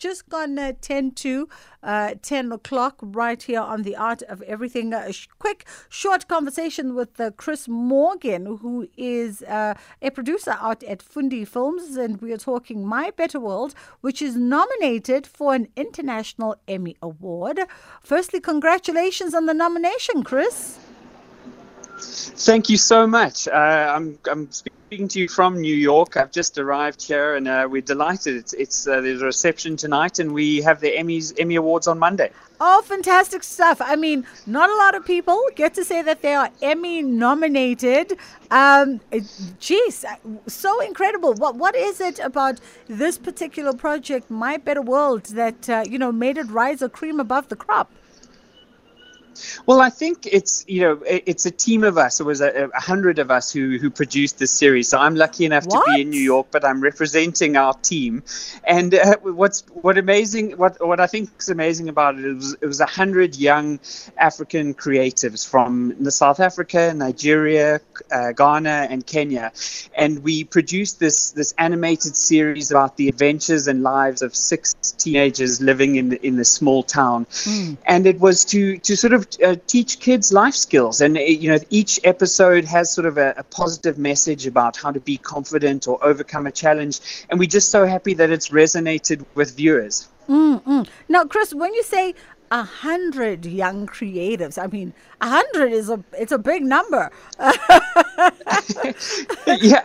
just gone uh, 10 to uh, 10 o'clock right here on The Art of Everything. A sh- quick, short conversation with uh, Chris Morgan, who is uh, a producer out at Fundi Films, and we are talking My Better World, which is nominated for an International Emmy Award. Firstly, congratulations on the nomination, Chris. Thank you so much. Uh, I'm, I'm speaking to you from New York. I've just arrived here, and uh, we're delighted. It's, it's uh, there's a reception tonight, and we have the Emmys Emmy Awards on Monday. Oh, fantastic stuff! I mean, not a lot of people get to say that they are Emmy nominated. Um, geez, so incredible! What what is it about this particular project, My Better World, that uh, you know made it rise a cream above the crop? Well, I think it's you know it's a team of us. It was a, a hundred of us who who produced this series. So I'm lucky enough what? to be in New York, but I'm representing our team. And uh, what's what amazing what what I think is amazing about it, it was it was a hundred young African creatives from South Africa, Nigeria, uh, Ghana, and Kenya, and we produced this this animated series about the adventures and lives of six teenagers living in the, in this small town, mm. and it was to to sort of uh, teach kids life skills. And, uh, you know, each episode has sort of a, a, positive message about how to be confident or overcome a challenge. And we're just so happy that it's resonated with viewers. Mm-hmm. Now, Chris, when you say a hundred young creatives. I mean, a hundred is a it's a big number. yeah,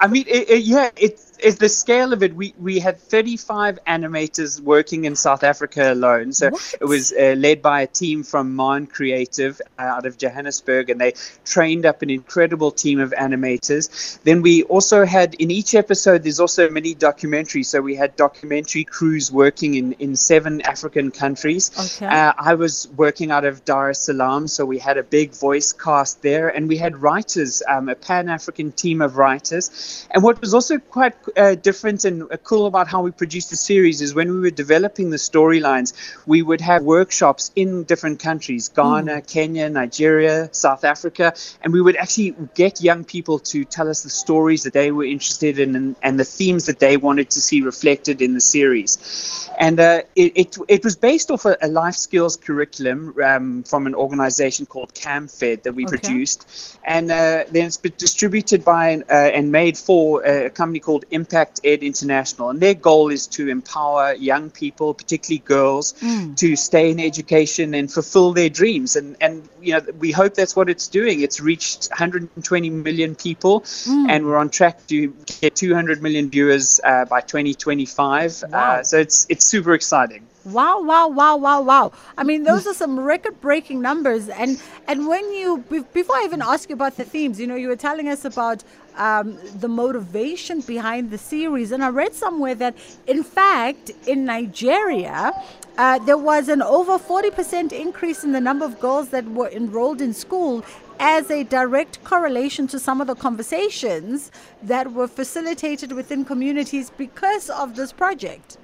I mean, it, it, yeah, it's is the scale of it. We we had 35 animators working in South Africa alone. So what? it was uh, led by a team from Maan Creative uh, out of Johannesburg, and they trained up an incredible team of animators. Then we also had in each episode there's also a mini documentary. So we had documentary crews working in in seven African countries. Okay. Uh, I was working out of Dar es Salaam, so we had a big voice cast there, and we had writers, um, a Pan African team of writers. And what was also quite uh, different and cool about how we produced the series is when we were developing the storylines, we would have workshops in different countries Ghana, mm. Kenya, Nigeria, South Africa, and we would actually get young people to tell us the stories that they were interested in and, and the themes that they wanted to see reflected in the series. And uh, it, it, it, was based off a, a life skills curriculum um, from an organization called CamFed that we okay. produced. And uh, then it's been distributed by uh, and made for a company called Impact Ed International, and their goal is to empower young people, particularly girls, mm. to stay in education and fulfill their dreams. And and you know we hope that's what it's doing. It's reached 120 million people, mm. and we're on track to get 200 million viewers uh, by 2025. Wow. Uh, so it's it's super exciting. Wow, wow, wow, wow, wow. I mean, those are some record breaking numbers. And and when you, before I even ask you about the themes, you know, you were telling us about um, the motivation behind the series. And I read somewhere that, in fact, in Nigeria, uh, there was an over 40% increase in the number of girls that were enrolled in school as a direct correlation to some of the conversations that were facilitated within communities because of this project.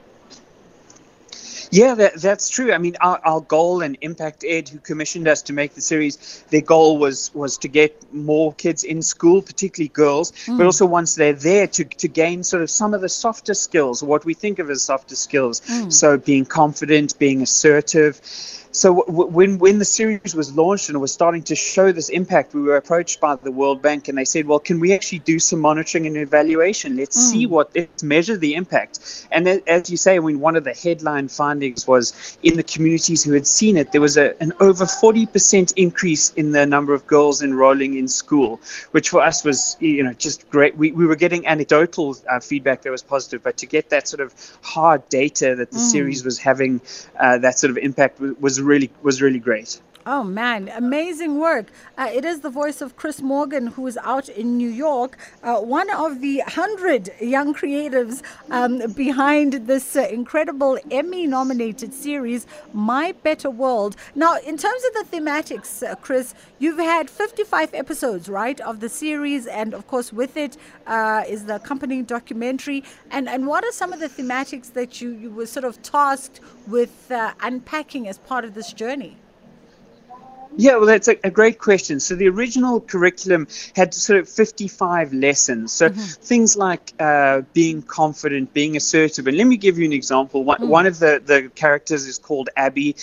Yeah, that, that's true. I mean, our, our goal and Impact Ed, who commissioned us to make the series, their goal was was to get more kids in school, particularly girls, mm. but also once they're there to, to gain sort of some of the softer skills, what we think of as softer skills. Mm. So being confident, being assertive so w- when when the series was launched and it was starting to show this impact, we were approached by the World Bank and they said, "Well, can we actually do some monitoring and evaluation? Let's mm. see what let's measure the impact." And as you say, I mean, one of the headline findings was in the communities who had seen it, there was a, an over 40% increase in the number of girls enrolling in school, which for us was you know just great. We we were getting anecdotal uh, feedback that was positive, but to get that sort of hard data that the mm. series was having uh, that sort of impact was, was really was really great. Oh man, amazing work. Uh, it is the voice of Chris Morgan, who is out in New York, uh, one of the hundred young creatives um, behind this uh, incredible Emmy nominated series, My Better World. Now, in terms of the thematics, uh, Chris, you've had 55 episodes, right, of the series, and of course, with it uh, is the accompanying documentary. And, and what are some of the thematics that you, you were sort of tasked with uh, unpacking as part of this journey? Yeah, well, that's a, a, great question. So the original curriculum had sort of 55 lessons. So mm-hmm. things like uh, being confident, being assertive. And let me give you an example. One, mm. one of the, the characters is called Abby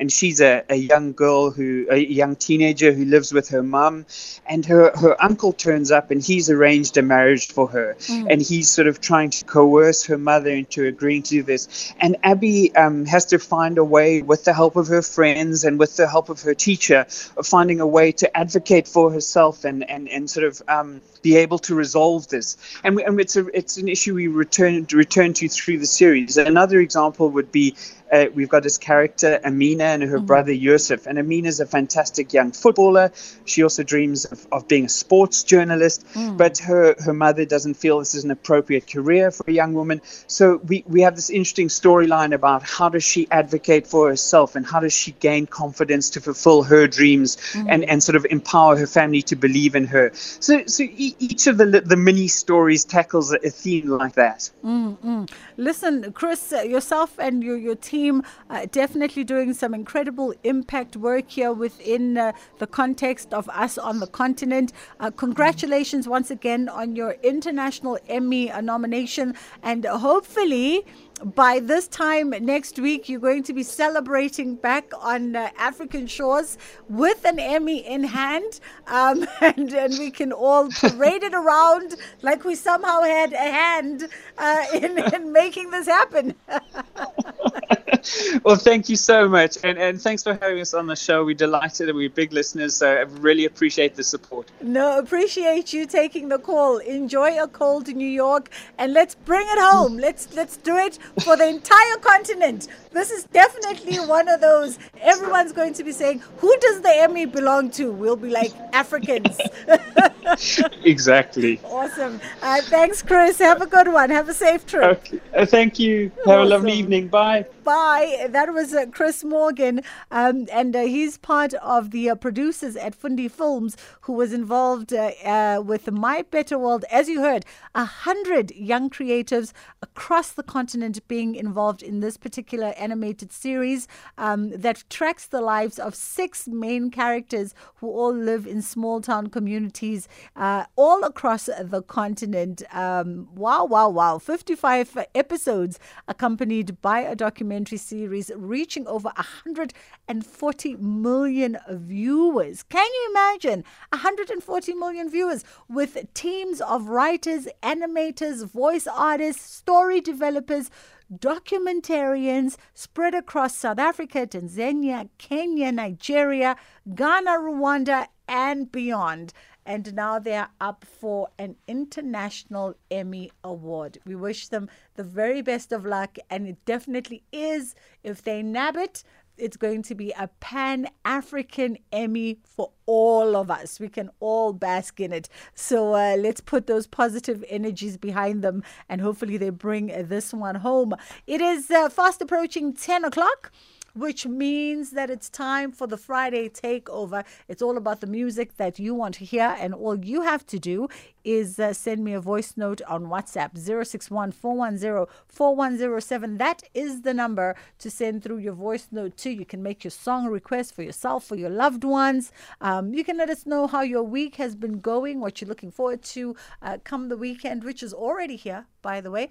and she's a, a young girl who a young teenager who lives with her mum. And her, her uncle turns up and he's arranged a marriage for her. Mm. and he's sort of trying to coerce her mother into agreeing to do this. And abby um, has to find a way with the help of her friends and with the help of her teacher of finding a way to advocate for herself and and, and sort of um, be able to resolve this and, we, and it's a it's an issue we return return to through the series another example would be uh, we've got this character Amina and her mm-hmm. brother Yusuf. And Amina is a fantastic young footballer. She also dreams of, of being a sports journalist, mm. but her, her mother doesn't feel this is an appropriate career for a young woman. So we, we have this interesting storyline about how does she advocate for herself and how does she gain confidence to fulfill her dreams mm. and, and sort of empower her family to believe in her. So, so each of the, the mini stories tackles a, theme like that. Mm-hmm. Listen, Chris, uh, yourself and your, your team definitely doing some incredible impact work here within uh, the context of us on the continent. Uh, congratulations once again on your International Emmy nomination, and hopefully by this time next week, you're going to be celebrating back on uh, African shores with an Emmy in hand, um, and, and we can all parade it around like we somehow had a hand uh, in, in making this happen. well, thank you so much, and and thanks for having us on the show. We're delighted, and we're big listeners, so I really appreciate the support. No, appreciate you taking the call. Enjoy a cold New York, and let's bring it home. Let's let's do it for the entire continent. This is definitely one of those. Everyone's going to be saying, "Who does the Emmy belong to?" We'll be like Africans. exactly. Awesome. Uh, thanks, Chris. Have a good one. Have a safe trip. Okay. Uh, thank you. Have awesome. a lovely evening. Bye. Bye. That was uh, Chris Morgan, um, and uh, he's part of the uh, producers at Fundi Films, who was involved uh, uh, with My Better World. As you heard, a hundred young creatives across the continent being involved in this particular animated series um, that tracks the lives of six main characters who all live in small town communities uh, all across the continent. Um, wow, wow, wow! Fifty-five episodes accompanied by a documentary documentary series reaching over 140 million viewers. Can you imagine 140 million viewers with teams of writers, animators, voice artists, story developers? documentarians spread across South Africa, Tanzania, Kenya, Nigeria, Ghana, Rwanda, and beyond and now they are up for an international Emmy Award. We wish them the very best of luck, and it definitely is. If they nab it, it's going to be a pan African Emmy for all of us. We can all bask in it. So uh, let's put those positive energies behind them, and hopefully they bring this one home. It is uh, fast approaching 10 o'clock which means that it's time for the Friday takeover. It's all about the music that you want to hear, and all you have to do is uh, send me a voice note on WhatsApp 061 4107. That is the number to send through your voice note to. You can make your song request for yourself, for your loved ones. Um, you can let us know how your week has been going, what you're looking forward to uh, come the weekend, which is already here, by the way.